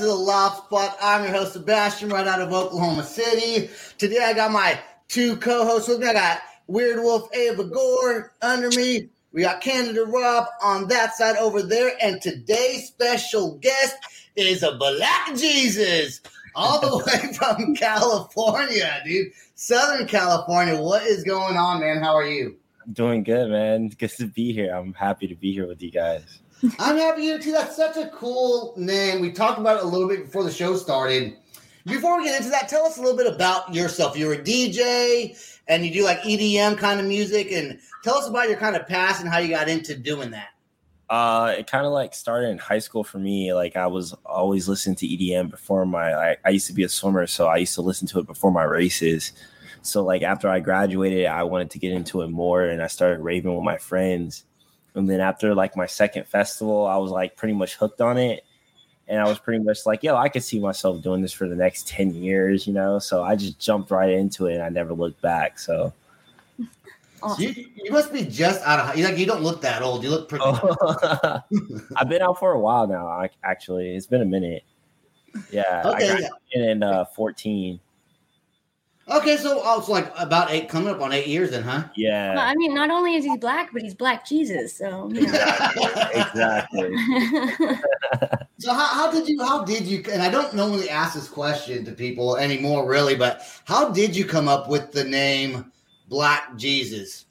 To the Loud Spot. I'm your host, Sebastian, right out of Oklahoma City. Today, I got my two co-hosts with me. I got Weird Wolf Ava Gore under me. We got Canada Rob on that side over there. And today's special guest is a Black Jesus, all the way from California, dude. Southern California. What is going on, man? How are you? Doing good, man. Good to be here. I'm happy to be here with you guys. I'm happy you too. That's such a cool name. We talked about it a little bit before the show started. Before we get into that, tell us a little bit about yourself. You're a DJ and you do like EDM kind of music, and tell us about your kind of past and how you got into doing that. Uh, it kind of like started in high school for me. Like I was always listening to EDM before my. I, I used to be a swimmer, so I used to listen to it before my races. So like after I graduated, I wanted to get into it more, and I started raving with my friends. And then after like my second festival, I was like pretty much hooked on it. And I was pretty much like, yo, I could see myself doing this for the next 10 years, you know? So I just jumped right into it and I never looked back. So So you, you must be just out of high- like you don't look that old. You look pretty. Oh. I've been out for a while now. I, actually, it's been a minute. Yeah, Okay, I yeah. in uh, 14. Okay, so oh, it's like about eight, coming up on eight years, then, huh? Yeah, Well, I mean, not only is he black, but he's black Jesus. So, you know. exactly. So how, how did you how did you and I don't normally ask this question to people anymore really, but how did you come up with the name Black Jesus?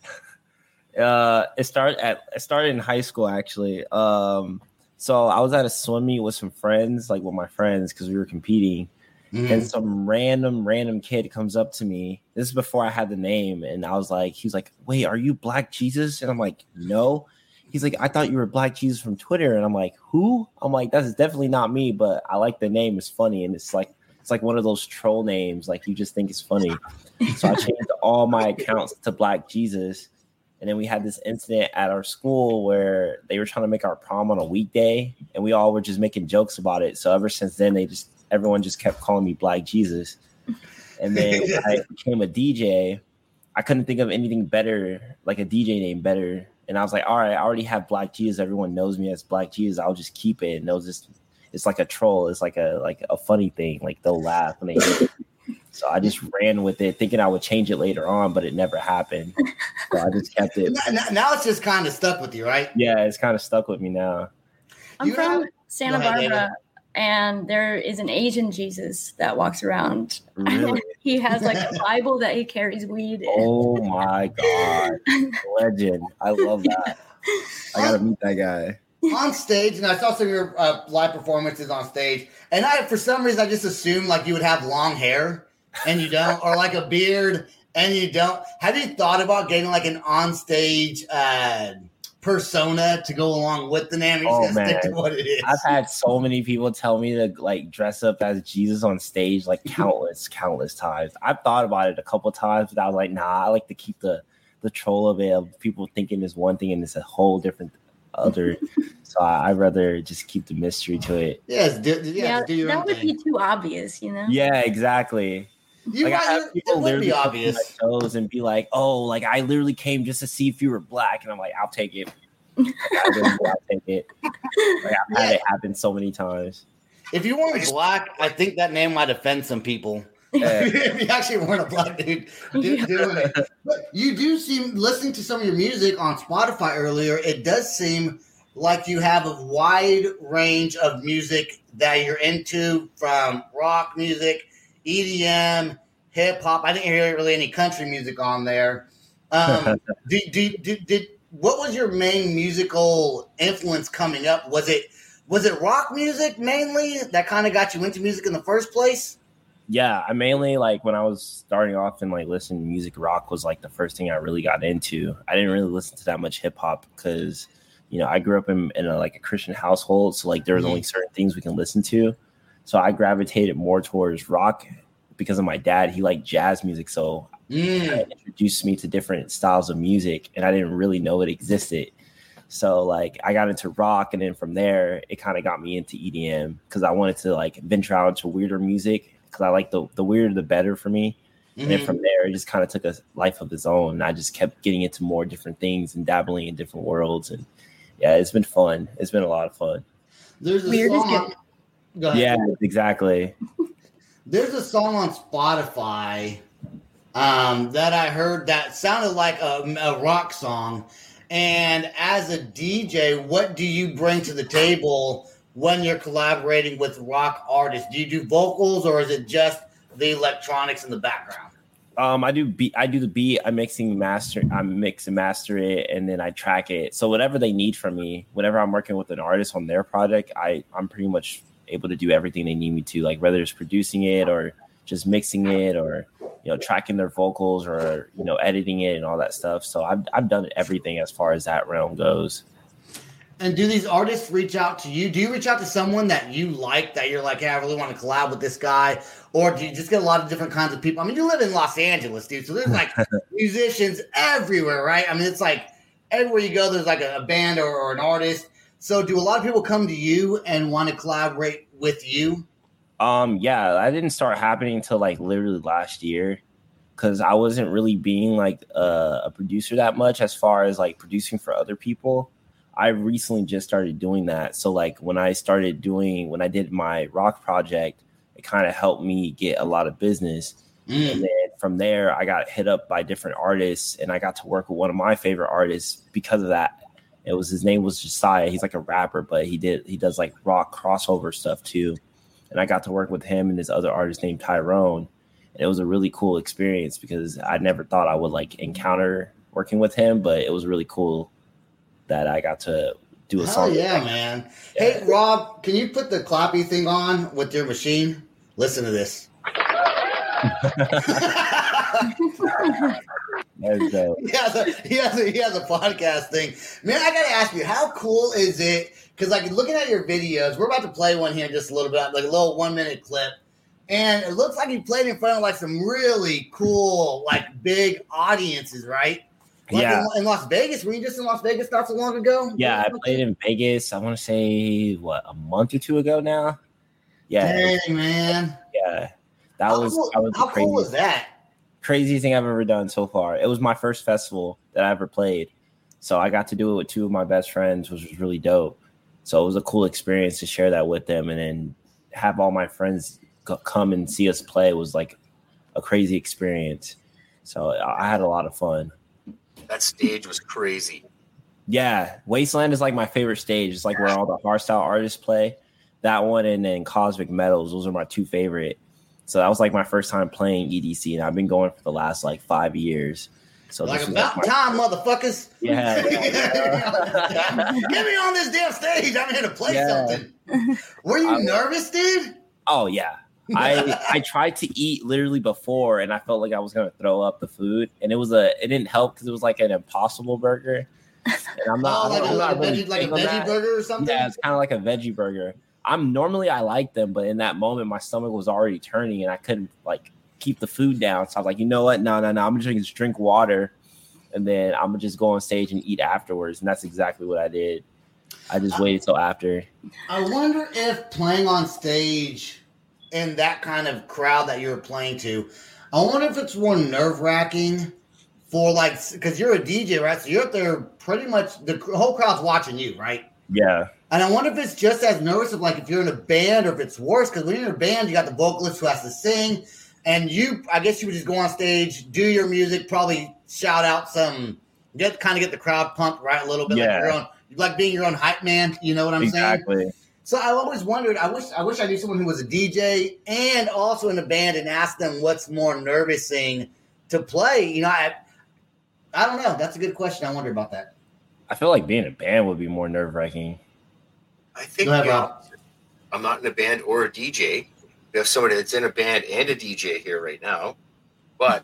uh, it started at it started in high school actually. Um, so I was at a swim meet with some friends, like with my friends, because we were competing. Mhm. And some random, random kid comes up to me. This is before I had the name, and I was like, he was like, "Wait, are you Black Jesus?" And I'm like, "No." He's like, "I thought you were Black Jesus from Twitter," and I'm like, "Who?" I'm like, "That's definitely not me," but I like the name. It's funny, and it's like it's like one of those troll names, like you just think it's funny. So I changed all my accounts to Black Jesus. And then we had this incident at our school where they were trying to make our prom on a weekday, and we all were just making jokes about it. So ever since then, they just everyone just kept calling me Black Jesus. And then I became a DJ, I couldn't think of anything better, like a DJ name better. And I was like, all right, I already have Black Jesus. Everyone knows me as Black Jesus. I'll just keep it. And they'll just it's like a troll. It's like a like a funny thing. Like they'll laugh when they. So I just ran with it, thinking I would change it later on, but it never happened. So I just kept it. Now, now it's just kind of stuck with you, right? Yeah, it's kind of stuck with me now. I'm You from have- Santa Go ahead, David. Barbara, and there is an Asian Jesus that walks around. Really? he has like a Bible that he carries weed. in. Oh my god, legend! I love that. I gotta meet that guy. on stage, and I saw some of your uh, live performances on stage, and I, for some reason, I just assumed like you would have long hair, and you don't, or like a beard, and you don't. Have you thought about getting like an on stage uh, persona to go along with the name? You're Oh, gonna stick to man. what it is. I've had so many people tell me to like dress up as Jesus on stage, like countless, countless times. I've thought about it a couple times, but I was like, nah, I like to keep the the troll of it of people thinking is one thing and it's a whole different other. so I, I'd rather just keep the mystery to it. yes, do, yeah, Yeah, do your that would thing. be too obvious, you know. Yeah, exactly. You like I have people literally be obvious. my shows and be like, "Oh, like I literally came just to see if you were black," and I'm like, "I'll take it." Like, I'll take it. Like, I've had it happen so many times. If you weren't black, I think that name might offend some people. Yeah. if you actually weren't a black dude do, doing it. But you do seem, listening to some of your music on Spotify earlier, it does seem like you have a wide range of music that you're into from rock music, EDM, hip hop. I didn't hear really any country music on there. Um, did, did, did, did, what was your main musical influence coming up? Was it was it rock music mainly that kind of got you into music in the first place? yeah, I mainly like when I was starting off and like listening to music, rock was like the first thing I really got into. I didn't really listen to that much hip hop because, you know, I grew up in, in a, like a Christian household, so like there was only certain things we can listen to. So I gravitated more towards rock because of my dad. He liked jazz music, so Mm. introduced me to different styles of music, and I didn't really know it existed. So like I got into rock, and then from there, it kind of got me into EDM because I wanted to like venture out into weirder music because I like the the weirder the better for me. And then from there, it just kind of took a life of its own. And I just kept getting into more different things and dabbling in different worlds. And yeah, it's been fun. It's been a lot of fun. There's a Weird is song. Go ahead. Yeah, exactly. There's a song on Spotify um, that I heard that sounded like a, a rock song. And as a DJ, what do you bring to the table when you're collaborating with rock artists? Do you do vocals or is it just the electronics in the background? Um, I do beat. I do the beat. I mixing master. I mix and master it, and then I track it. So whatever they need from me, whenever I'm working with an artist on their project, I I'm pretty much able to do everything they need me to. Like whether it's producing it or just mixing it, or you know tracking their vocals, or you know editing it and all that stuff. So I've I've done everything as far as that realm goes. And do these artists reach out to you? Do you reach out to someone that you like that you're like, hey, I really want to collab with this guy? Or do you just get a lot of different kinds of people? I mean, you live in Los Angeles, dude. So there's like musicians everywhere, right? I mean, it's like everywhere you go, there's like a, a band or, or an artist. So do a lot of people come to you and want to collaborate with you? Um, yeah, that didn't start happening until like literally last year because I wasn't really being like a, a producer that much as far as like producing for other people. I recently just started doing that. So like when I started doing when I did my rock project, it kind of helped me get a lot of business. Mm. And then from there, I got hit up by different artists, and I got to work with one of my favorite artists because of that. It was his name was Josiah. He's like a rapper, but he did he does like rock crossover stuff too. And I got to work with him and this other artist named Tyrone. And it was a really cool experience because I never thought I would like encounter working with him, but it was really cool that I got to do a Hell song. yeah, man. Hey, Rob, can you put the clappy thing on with your machine? Listen to this. That's dope. he has a he has a he has a podcast thing. Man, I gotta ask you, how cool is it? Because like looking at your videos, we're about to play one here in just a little bit, like a little one minute clip, and it looks like you played in front of like some really cool, like big audiences, right? Like Yeah. in, in Las Vegas. Were you just in Las Vegas not so long ago? Yeah, I played in Vegas. I want to say what a month or two ago now. Yeah, Dang, man. yeah. That How was cool, that was how cool was that? Craziest thing I've ever done so far. It was my first festival that I ever played, so I got to do it with two of my best friends, which was really dope. So it was a cool experience to share that with them, and then have all my friends co- come and see us play was like a crazy experience. So I I had a lot of fun. That stage was crazy. Yeah, Wasteland is like my favorite stage. It's like where all the hardstyle artists play. That one and then Cosmic Meadows. Those are my two favorite. So that was like my first time playing EDC, and I've been going for the last like five years. So Like about like my- time, motherfuckers. Yeah. Get me on this damn stage. I'm here to play Yeah. something. Were you I- nervous, dude? Oh yeah. I I tried to eat literally before, and I felt like I was gonna throw up the food, and it was a it didn't help because it was like an Impossible Burger, and I'm not, oh, like, I'm a, not like a really veggie, like a veggie burger or something? Yeah, it's kind of like a veggie burger. I'm normally I like them, but in that moment my stomach was already turning, and I couldn't like keep the food down. So I was like, you know what? No, no, no. I'm just gonna just drink water, and then I'm gonna just go on stage and eat afterwards. And that's exactly what I did. I just uh, waited till after. I wonder if playing on stage in that kind of crowd that you were playing to, I wonder if it's more nerve wracking for like because you're a DJ, right? So you're up there pretty much the whole crowd's watching you, right? Yeah, And I wonder if it's just as nervous of like if you're in a band or if it's worse because when you're in a band, you got the vocalist who has to sing, and you, I guess you would just go on stage, do your music, probably shout out some, get kind of get the crowd pumped right a little bit, Yeah. like your own, like being your own hype man. You know what I'm saying? exactly. So I always wondered. I wish I wish I knew someone who was a DJ and also in a band and asked them what's more nervousing to play. You know, I I don't know. That's a good question. I wonder about that. I feel like being a band would be more nerve wracking. I think ahead, yeah, I'm not in a band or a DJ. We have somebody that's in a band and a DJ here right now. But,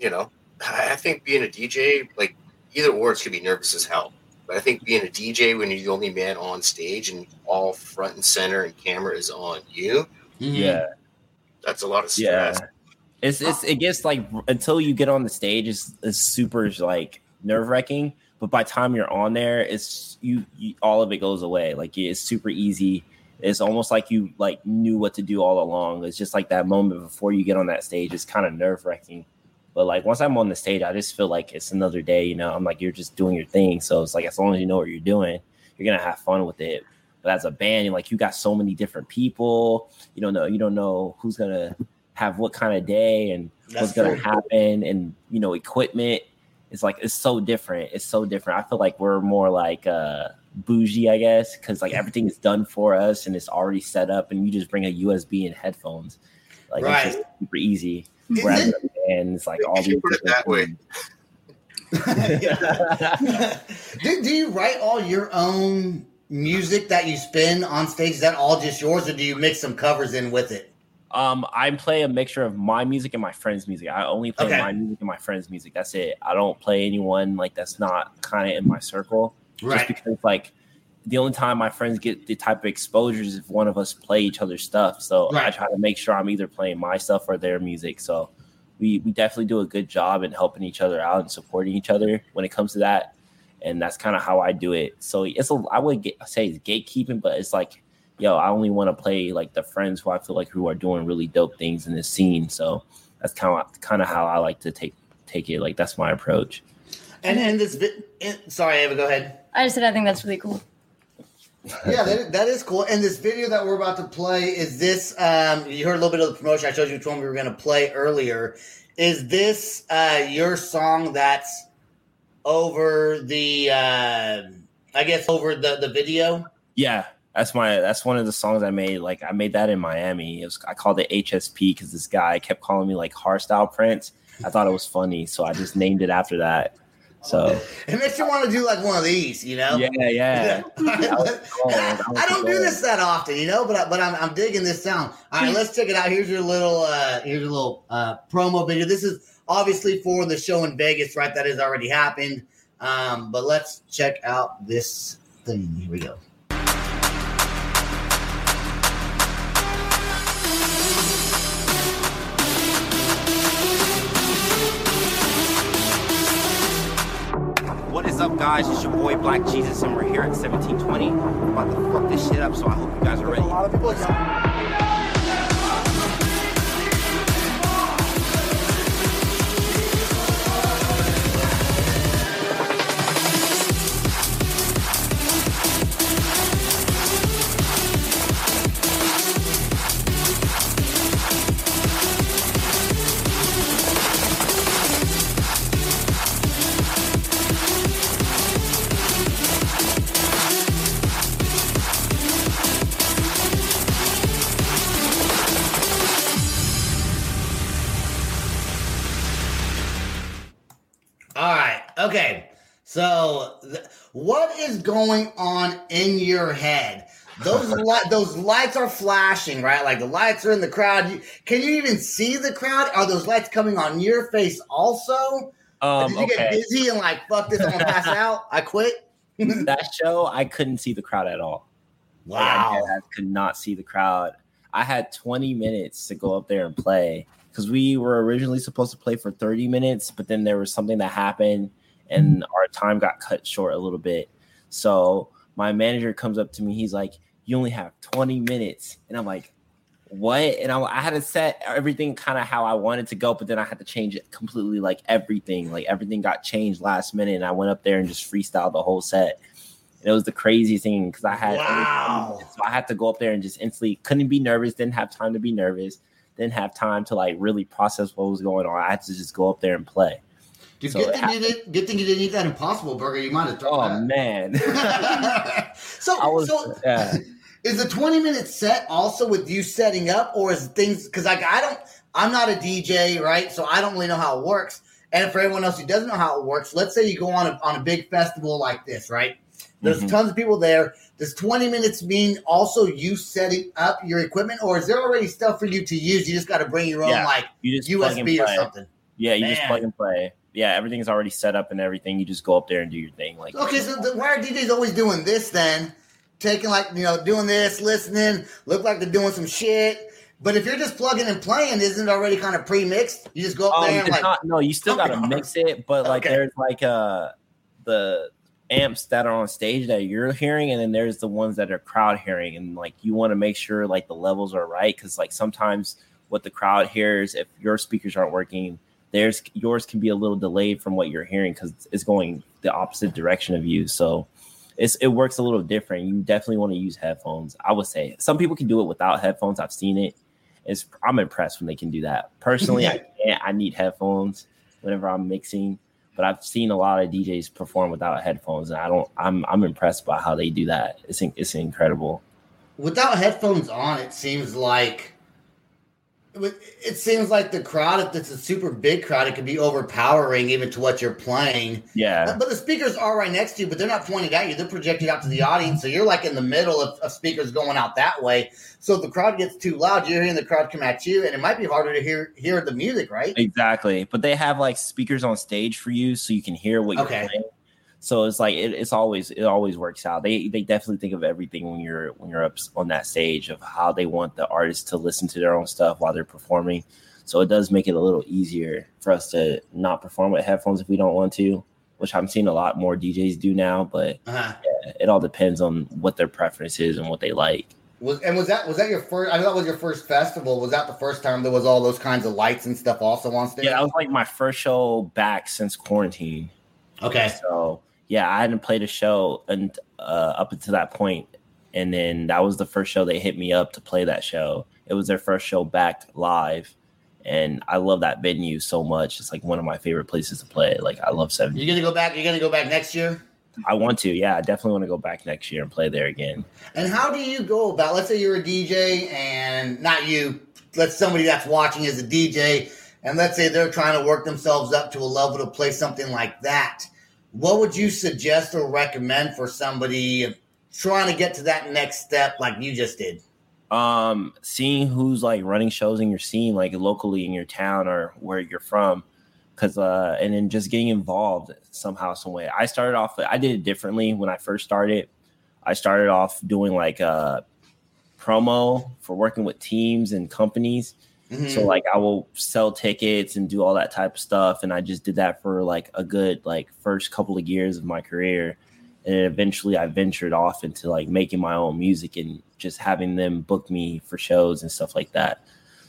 you know, I I think being a DJ, like either or, it's gonna be nervous as hell. But I think being a DJ when you're the only man on stage and all front and center and camera is on you, Mm-hmm. Yeah. that's a lot of Yeah. stress. It's it's it gets like until you get on the stage, it's, it's super like nerve wracking. But by the time you're on there, it's you, you all of it goes away. Like it's super easy. It's almost like you like knew what to do all along. It's just like that moment before you get on that stage. It's kind of nerve wracking. But like once I'm on the stage, I just feel like it's another day. You know, I'm like you're just doing your thing. So it's like as long as you know what you're doing, you're gonna have fun with it. But as a band, you're like you got so many different people. You don't know. You don't know who's gonna have what kind of day and what's That's gonna true. happen and you know equipment it's like it's so different it's so different i feel like we're more like uh bougie i guess because like everything is done for us and it's already set up and you just bring a usb and headphones like Right. it's just super easy whereas it- in a band, it's like all these put it that way. do, do you write all your own music that you spin on stage? Is that all just yours, or do you mix some covers in with it? Um, I play a mixture of my music and my friends' music. I only play Okay. my music and my friends' music. That's it. I don't play anyone like that's not kind of in my circle. Just because like the only time my friends get the type of exposure is if one of us play each other's stuff. So I try to make sure I'm either playing my stuff or their music. So we we definitely do a good job in helping each other out and supporting each other when it comes to that. And that's kind of how I do it. So it's a I would get, say it's gatekeeping, but it's like yo, I only want to play like the friends who I feel like who are doing really dope things in this scene. So that's kind of kind of how I like to take take it. Like that's my approach. And in this, vi- in, sorry, Ava, go ahead. I just said I think that's really cool. Yeah, that, that is cool. And this video that we're about to play is this. Um, you heard a little bit of the promotion. I showed you which one we were going to play earlier. Is this uh, your song that's over the? Uh, I guess over the the video. Yeah, that's my that's one of the songs I made. Like I made that in Miami. It was I called it HSP because this guy kept calling me like hardstyle Prince. I thought it was funny, so I just named it after that. So It makes you want to do like one of these, you know? yeah, yeah. I, I don't do this that often, you know, but I, but I'm, I'm digging this sound. All right, let's check it out. Here's your little uh here's your little uh promo video. This is obviously for the show in Vegas, right? That has already happened. Um, but let's check out this thing. Here we go. Is up, guys? It's your boy Black Jesus, and we're here at 1720. I'm about to fuck this shit up, so I hope you guys are ready. Okay, so th- what is going on in your head? Those li- those lights are flashing, right? Like the lights are in the crowd. You, can you even see the crowd? Are those lights coming on your face also? Um, Did you get okay. busy and like fuck this? I'm gonna pass out. I quit. that show, I couldn't see the crowd at all. Like, Wow. I could not see the crowd. I had 20 minutes to go up there and play because we were originally supposed to play for 30 minutes, but then there was something that happened and mm-hmm. our time got cut short a little bit. So my manager comes up to me. He's like, You only have 20 minutes. And I'm like, What? And I, I had to set everything kind of how I wanted to go, but then I had to change it completely like everything. Like everything got changed last minute. And I went up there and just freestyled the whole set. And it was the craziest thing because I had Wow. so I had to go up there and just instantly couldn't be nervous, didn't have time to be nervous, didn't have time to like really process what was going on. I had to just go up there and play. Dude, So good, thing you did, good thing you didn't eat that impossible burger. You might have thrown Oh that. man. so, I was so yeah. is the 20 minute set also with you setting up or is things because like i don't i'm not a dj right so i don't really know how it works and for everyone else who doesn't know how it works let's say you go on a, on a big festival like this right there's Mhm. tons of people there does 20 minutes mean also you setting up your equipment or is there already stuff for you to use you just got to bring your own Yeah. like You just usb or something Yeah, you just Man. plug and play. Yeah, everything's already set up and everything. You just go up there and do your thing. Like Okay, so the, why are DJs always doing this then? Taking like you know, doing this, listening, look like they're doing some shit. But if you're just plugging and playing, isn't it already kind of pre-mixed? You just go up Um, there and like, not, no, you still gotta mix it, but like Okay. there's like uh the amps that are on stage that you're hearing, and then there's the ones that are crowd hearing, and like you want to make sure like the levels are right because like sometimes what the crowd hears, if your speakers aren't working, there's yours can be a little delayed from what you're hearing because it's going the opposite direction of you. So it's it works a little different. You definitely want to use headphones. I would say some people can do it without headphones. I've seen it. It's I'm impressed when they can do that. Personally, I can't. I need headphones whenever I'm mixing. But I've seen a lot of DJs perform without headphones, and I don't. I'm I'm impressed by how they do that. It's it's incredible. without headphones on, it seems like it seems like the crowd. If it's a super big crowd, it can be overpowering even to what you're playing. Yeah, But the speakers are right next to you, but they're not pointing at you. They're projected out to the audience. So you're like in the middle of, of speakers going out that way. So if the crowd gets too loud, you're hearing the crowd come at you, and it might be harder to hear hear the music, right? exactly. But they have like speakers on stage for you, so you can hear what you're Okay. playing. So it's like it, it's always it always works out. They they definitely think of everything when you're when you're up on that stage of how they want the artist to listen to their own stuff while they're performing. So it does make it a little easier for us to not perform with headphones if we don't want to, which I'm seeing a lot more DJs do now. But Uh-huh. it all depends on what their preference is and what they like. Was and was that was that your first? I know that was your first festival. Was that the first time there was all those kinds of lights and stuff also on stage? Yeah, that was like my first show back since quarantine. Okay. So yeah, I hadn't played a show and uh, up until that point, and then that was the first show they hit me up to play that show. It was their first show back live, and I love that venue so much. It's like one of my favorite places to play. Like I love Seven. You're gonna go back. You're gonna go back next year. I want to. Yeah, I definitely want to go back next year and play there again. And how do you go about? Let's say you're a DJ, and not you. Let's somebody that's watching is a DJ, and let's say they're trying to work themselves up to a level to play something like that. What would you suggest or recommend for somebody trying to get to that next step, like you just did? um seeing who's like running shows in your scene like locally in your town or where you're from because uh and then just getting involved somehow some way. I started off i did it differently when i first started. I started off doing like uh promo for working with teams and companies Mhm. so like I will sell tickets and do all that type of stuff, and I just did that for like a good like first couple of years of my career, and eventually I ventured off into like making my own music and just having them book me for shows and stuff like that.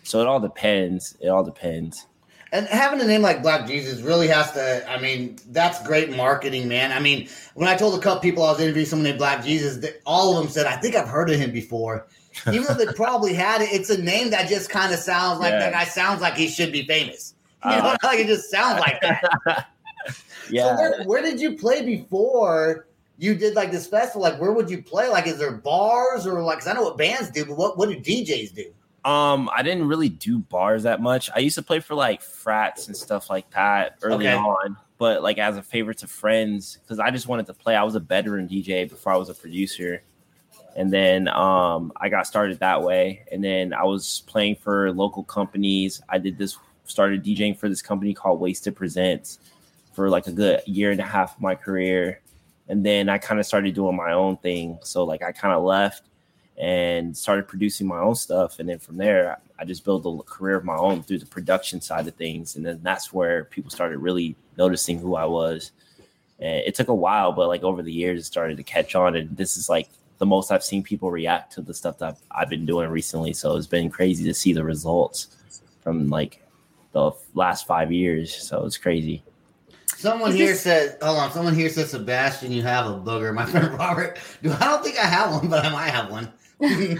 So it all depends. It all depends. And having a name like Black Jesus really has to. I mean, that's great marketing, man. I mean, when I told a couple people I was interviewing someone named Black Jesus, that all of them said, "I think I've heard of him before." Even though they probably had it, it's a name that just kind of sounds like Yeah. that guy sounds like he should be famous. You know, Uh, like it just sounds like that. yeah. So where, where did you play before you did like this festival? Like, where would you play? Like, is there bars or like? Cause I know what bands do, but what what do DJs do? Um, I didn't really do bars that much. I used to play for like frats and stuff like that early Okay. on, but like as a favor to friends, because I just wanted to play. I was a veteran DJ before I was a producer, and then um, I got started that way. And then I was playing for local companies. I did this, started DJing for this company called Wasted Presents for like a good year and a half of my career, and then I kind of started doing my own thing. So like I kind of left and started producing my own stuff. And then from there, I just built a career of my own through the production side of things. And then that's where people started really noticing who I was. And it took a while, but like over the years, it started to catch on. And this is like the most I've seen people react to the stuff that I've, I've been doing recently. So it's been crazy to see the results from like the last five years. So it's crazy. Someone Is here this- says, hold on. Someone here says, Sebastian, you have a booger. My friend Robert, do I don't think I have one, but I might have one. Anyways,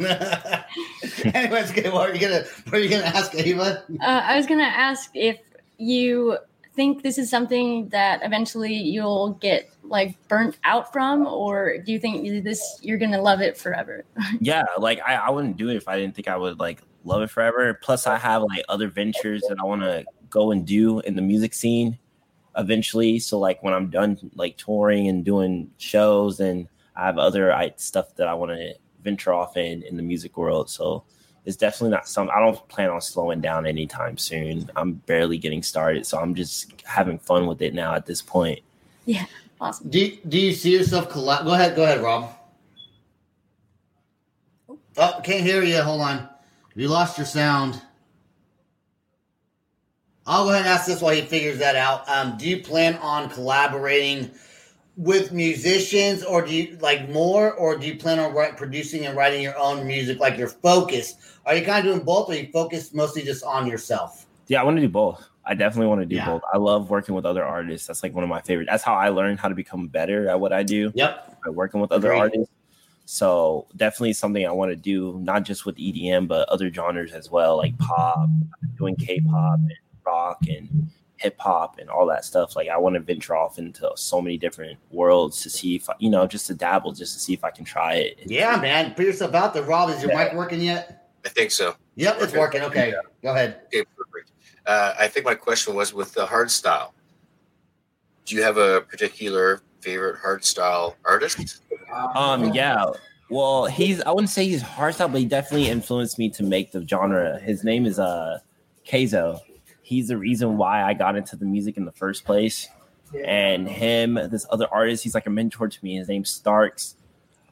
okay, what are you gonna what are you gonna ask Ava? Uh, I was gonna ask if you think this is something that eventually you'll get like burnt out from, or do you think this you're gonna love it forever? yeah like I, I wouldn't do it if i didn't think i would like love it forever. Plus i have like other ventures that i want to go and do in the music scene eventually. So like when i'm done like touring and doing shows and i have other I, stuff that i want to venture off in in the music world. So it's definitely not some i don't plan on slowing down anytime soon. I'm barely getting started so i'm just having fun with it now at this point. Yeah, awesome. Do you, do you see yourself collab? Go ahead, go ahead, Rob. Oh, can't hear you. Hold on. You lost your sound. I'll go ahead and ask this while he figures that out. Um, do you plan on collaborating with musicians, or do you like more, or do you plan on write, producing and writing your own music? Like your focus? Are you kind of doing both, or are you focused mostly just on yourself? Yeah, I want to do both. I definitely want to do Yeah. both. I love working with other artists. That's like one of my favorite. That's how I learned how to become better at what I do. Yep. By working with other Agreed. artists. So definitely something I want to do, not just with EDM, but other genres as well, like pop, doing K-pop and rock and hip hop and all that stuff. Like I want to venture off into so many different worlds to see if I, you know, just to dabble, just to see if I can try it. Yeah, man. Put yourself out there. Rob, is your Yeah. mic working yet? I think so. Yep, it's working. Okay, go ahead. Okay, perfect. Uh, I think my question was with the hard style. Do you have a particular favorite hard style artist? Um, yeah. Well, he's I wouldn't say he's hardstyle, but he definitely influenced me to make the genre. His name is uh Kayzo. He's the reason why I got into the music in the first place. And him, this other artist, he's like a mentor to me. His name's Starks.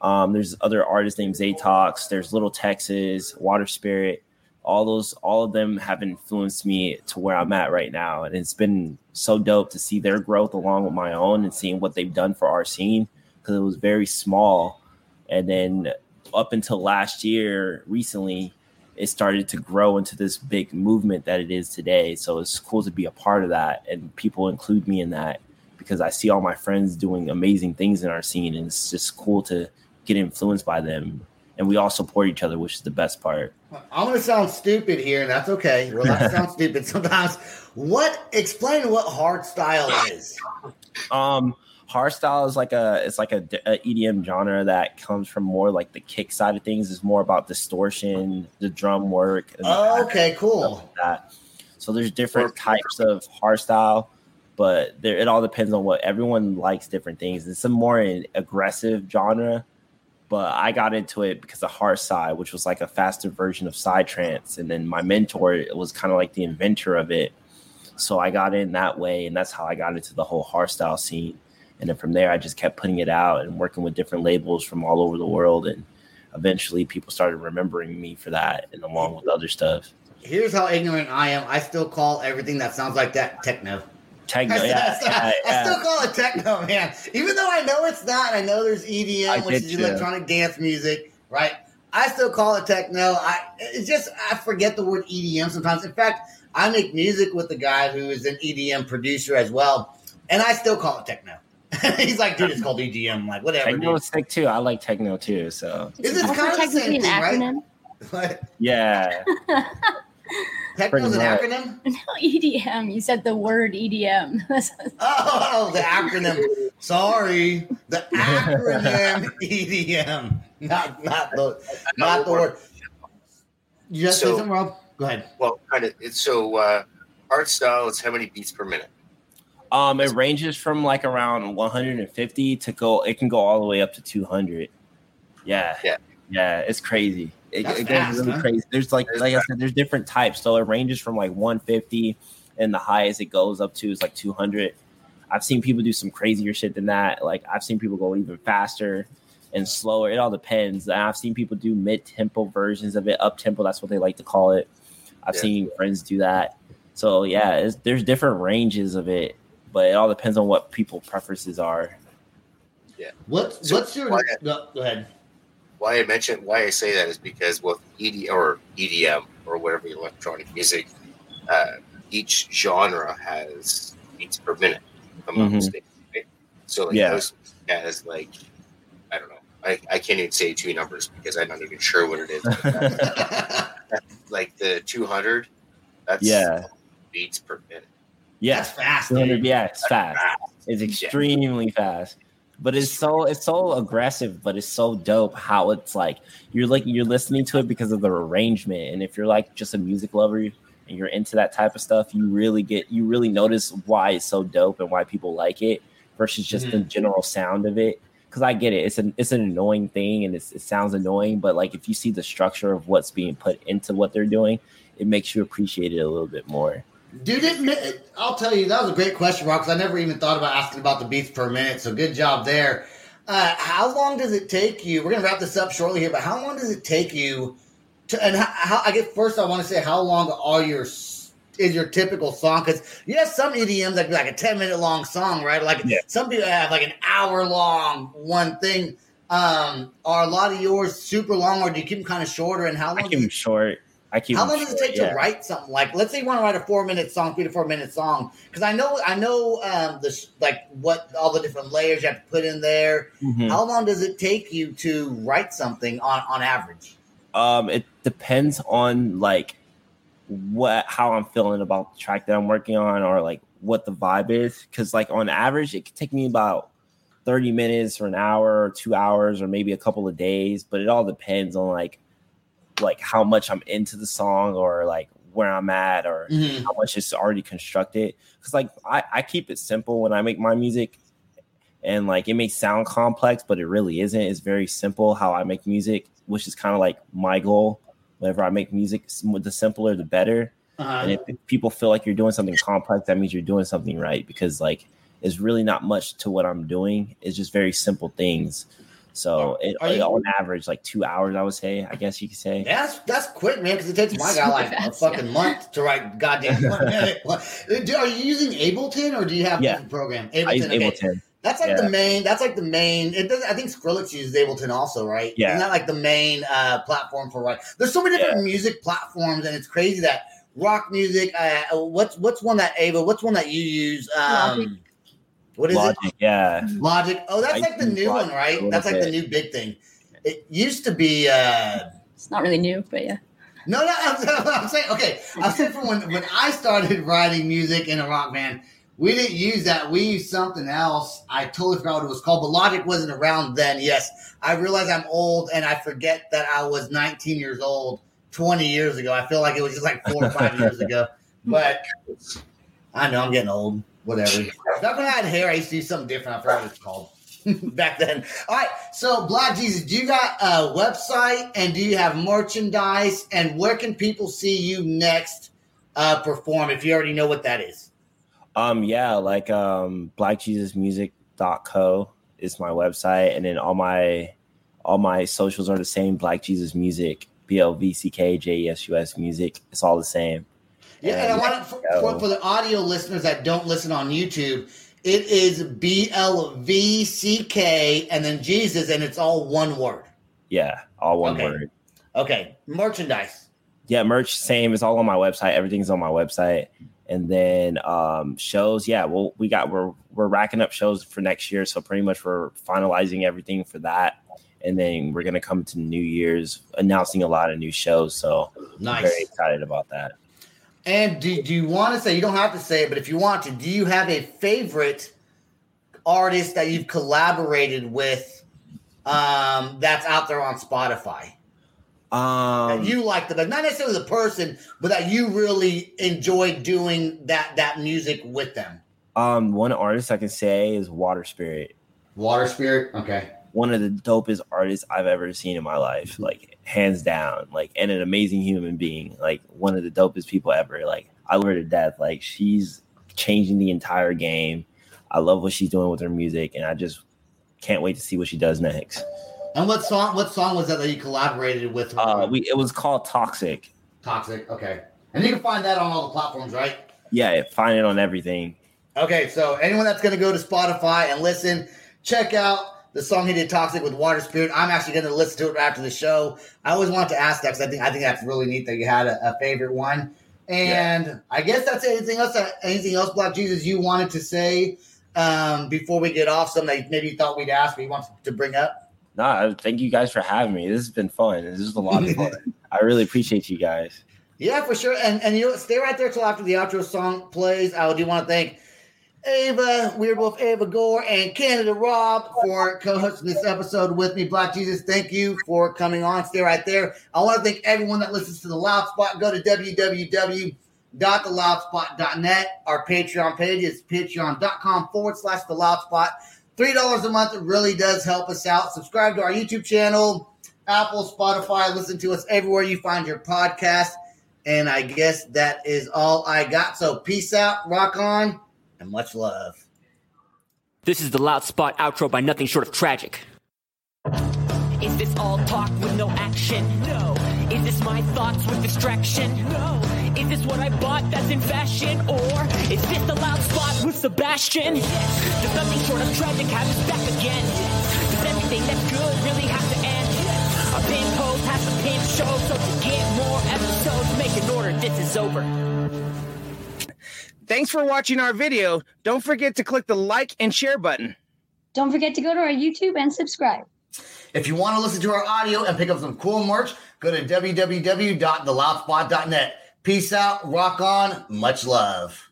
Um, there's other artists named Zatox. There's Little Texas, Water Spirit. All those, all of them have influenced me to where I'm at right now, and it's been so dope to see their growth along with my own and seeing what they've done for our scene because it was very small, and then up until last year, recently, it started to grow into this big movement that it is today. So it's cool to be a part of that, and people include me in that because I see all my friends doing amazing things in our scene, and it's just cool to get influenced by them. And we all support each other, which is the best part. I'm gonna sound stupid here, and that's okay. Sounds stupid sometimes. What? Explain what hard style is. Um, hardstyle is like a it's like a, a EDM genre that comes from more like the kick side of things. It's more about distortion, the drum work. and Oh, okay, cool. like that. So there's different types of hardstyle, but there it all depends on what everyone likes. Different things. It's a more aggressive genre, but I got into it because of hard side, which was like a faster version of psytrance, and then my mentor was kind of like the inventor of it. So I got in that way, and that's how I got into the whole hardstyle scene. And then from there, I just kept putting it out and working with different labels from all over the world. And eventually, people started remembering me for that, and along with other stuff. Here's how ignorant I am. I still call everything that sounds like that techno. Techno, I, yeah, still, yeah, I yeah. still call it techno, man. Even though I know it's not. I know there's EDM, I which is you. electronic dance music, right? I still call it techno. I it's just I forget the word EDM sometimes. In fact, I make music with a guy who is an EDM producer as well, and I still call it techno. He's like, dude, it's called EDM. I'm like, whatever. Techno Dude. is sick too. I like techno too. So Is it also kind of the same thing, acronym? right? yeah, Techno's an much. acronym. No, EDM. You said the word EDM. Oh, the acronym. Sorry, the acronym EDM, not not the not the word. You just say So- something, Rob? Go ahead. Well, kind of. It's so uh, hardstyle is how many beats per minute. Um, it ranges from like around 150 to go. It can go all the way up to 200. Yeah, Yeah. yeah. It's crazy. It, That's it goes fast, really huh? crazy. There's like, like I said, there's different types. So it ranges from like 150, and the highest it goes up to is like 200. I've seen people do some crazier shit than that. Like I've seen people go even faster and slower. It all depends. And I've seen people do mid tempo versions of it, up tempo. That's what they like to call it. I've Yeah. seen friends do that. So yeah, it's, there's different ranges of it, but it all depends on what people preferences are. Yeah. What, So what's your. why- Go, go ahead. Why I mention why I say that is because with ED or EDM or whatever electronic music, uh, each genre has beats per minute. If I'm not Mhm. mistaken. Right? So like Yeah. house has like I don't know. I, I can't even say two numbers because I'm not even sure what it is. Like the 200. That's Yeah. beats per minute. Yeah, That's fast. 200 dude. yeah, it's fast. It's Yeah. extremely fast. But it's so it's so aggressive, but it's so dope how it's like you're like you're listening to it because of the arrangement. And if you're like just a music lover and you're into that type of stuff, you really get you really notice why it's so dope and why people like it versus just the mm-hmm. general sound of it. Because I get it, it's an it's an annoying thing and it's, it sounds annoying, but like if you see the structure of what's being put into what they're doing, it makes you appreciate it a little bit more. Dude, it, I'll tell you, that was a great question, Rob, because I never even thought about asking about the beats per minute. So good job there. Uh, how long does it take you? We're going to wrap this up shortly here, but how long does it take you to, and how, how I guess first I want to say, how long are your, is your typical song? Because you have some EDMs that be like a 10 minute long song, right? Like Yeah. some people have like an hour long one thing. Um, are a lot of yours super long or do you keep them kind of shorter? And how long? I keep them short. I keep how long does it take yeah. to write something like? Let's say you want to write a four minute song, three to four minute song, because I know I know um, the like what all the different layers you have to put in there. Mhm. How long does it take you to write something on on average? Um, it depends on like what how I'm feeling about the track that I'm working on, or like what the vibe is. Because like on average, it could take me about thirty minutes or an hour or two hours or maybe a couple of days. But it all depends on like like how much I'm into the song or like where I'm at or Mhm. how much it's already constructed. Because like I, I keep it simple when I make my music, and like it may sound complex, but it really isn't. It's very simple how I make music, which is kind of like my goal. Whenever I make music, the simpler the better. And Uh-huh. if people feel like you're doing something complex, that means you're doing something right because like it's really not much to what I'm doing. It's just very simple things. So it, Are you- on average, like two hours, I would say. I guess you could say. That's that's quick, man. Because it takes my It's guy super like a fucking yeah. month to write goddamn. Do- Are you using Ableton or do you have a Yeah. different program? I use okay. Ableton. That's like Yeah. the main. That's like the main. It does. I think Skrillex uses Ableton also, right? Yeah. Isn't that like the main uh, platform for right? There's so many different music platforms, and it's crazy that rock music. Uh, what's what's one that Ava? What's one that you use? Logic. Um, what is Logic, yeah. Logic. Oh, that's I like the new Logic one, right? That's like the new big thing. It used to be. uh It's not really new, but yeah. no, no, I'm, I'm saying okay. I'm saying from when when I started writing music in a rock band, we didn't use that. We used something else. I totally forgot what it was called, but Logic wasn't around then. Yes, I realize I'm old and I forget that I was 19 years old 20 years ago. I feel like it was just like four or five years ago. But I know I'm getting old. Whatever. Back when I had hair, I used to do something different. I forgot what it's called. Back then. All right. So, Black Jesus, do you got a website and do you have merchandise? And where can people see you next uh, perform if you already know what that is? Um, yeah, like um blvckjesusmusic.co is my website, and then all my all my socials are the same. Black Jesus Music, B L V C K J E S U S Music. It's all the same. Yeah, and I want for, for, for the audio listeners that don't listen on YouTube. It is B L V C K and then Jesus, and it's all one word. Yeah, all one Okay. word. Okay, merchandise. Yeah, merch same. It's all on my website. Everything's on my website. And then um shows, yeah, well, we got we're we're racking up shows for next year, so pretty much we're finalizing everything for that. And then we're gonna come to New Year's announcing a lot of new shows. So I'm Nice. very excited about that. And do, do you want to say, you don't have to say it, but if you want to, do you have a favorite artist that you've collaborated with um, that's out there on Spotify? Um, that you liked them, not necessarily the person, but that you really enjoyed doing that that music with them. um, one artist I can say is Water Spirit. Water Spirit, okay. One of the dopest artists I've ever seen in my life, like hands down. Like, and an amazing human being. Like one of the dopest people ever. Like I love her to death. Like she's changing the entire game. I love what she's doing with her music, and I just can't wait to see what she does next. And what song? What song was that that you collaborated with? her Uh, we it was called Toxic. Toxic, okay. And you can find that on all the platforms, right? Yeah, find it on everything. Okay, so anyone that's going to go to Spotify and listen, check out the song he did, "Toxic" with Water Spirit. I'm actually going to listen to it after the show. I always wanted to ask that because I think I think that's really neat that you had a, a favorite one. And I guess that's it. anything else. Anything else, Blvckjesus, you wanted to say um, before we get off? Something that maybe you thought we'd ask, but you want to bring up? Nah, thank you guys for having me. This has been fun. This is a lot of fun. I really appreciate you guys. Yeah, for sure. And and you know, stay right there till after the outro song plays. I do want to thank Ava, Weird Wolf, Ava Gore, and Canada Rob for co-hosting this episode with me. Blvckjesus, thank you for coming on. Stay right there. I want to thank everyone that listens to the Loud Spot. Go to www.theloudspot.net. Our Patreon page is patreon.com forward slash the Loud Spot. Three dollars a month really does help us out. Subscribe to our YouTube channel, Apple, Spotify. Listen to us everywhere you find your podcast. And I guess that is all I got. So peace out, rock on, and much love. This is the Loud Spot outro by nothing short of tragic. Is this all talk with no action? No. Is this my thoughts with distraction? No. Is this what I bought that's in fashion? Or is this the loud spot with Sebastian? Yes. Does nothing short of tragic have us back again? Does everything that's good really have to end? A pin post has a pin show, so to get more episodes, make an order. This is over. Thanks for watching our video. Don't forget to click the like and share button. Don't forget to go to our YouTube and subscribe. If you want to listen to our audio and pick up some cool merch, go to www.theloudspot.net. Peace out, rock on, much love.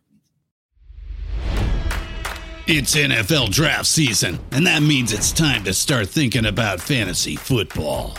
It's NFL draft season, and that means it's time to start thinking about fantasy football.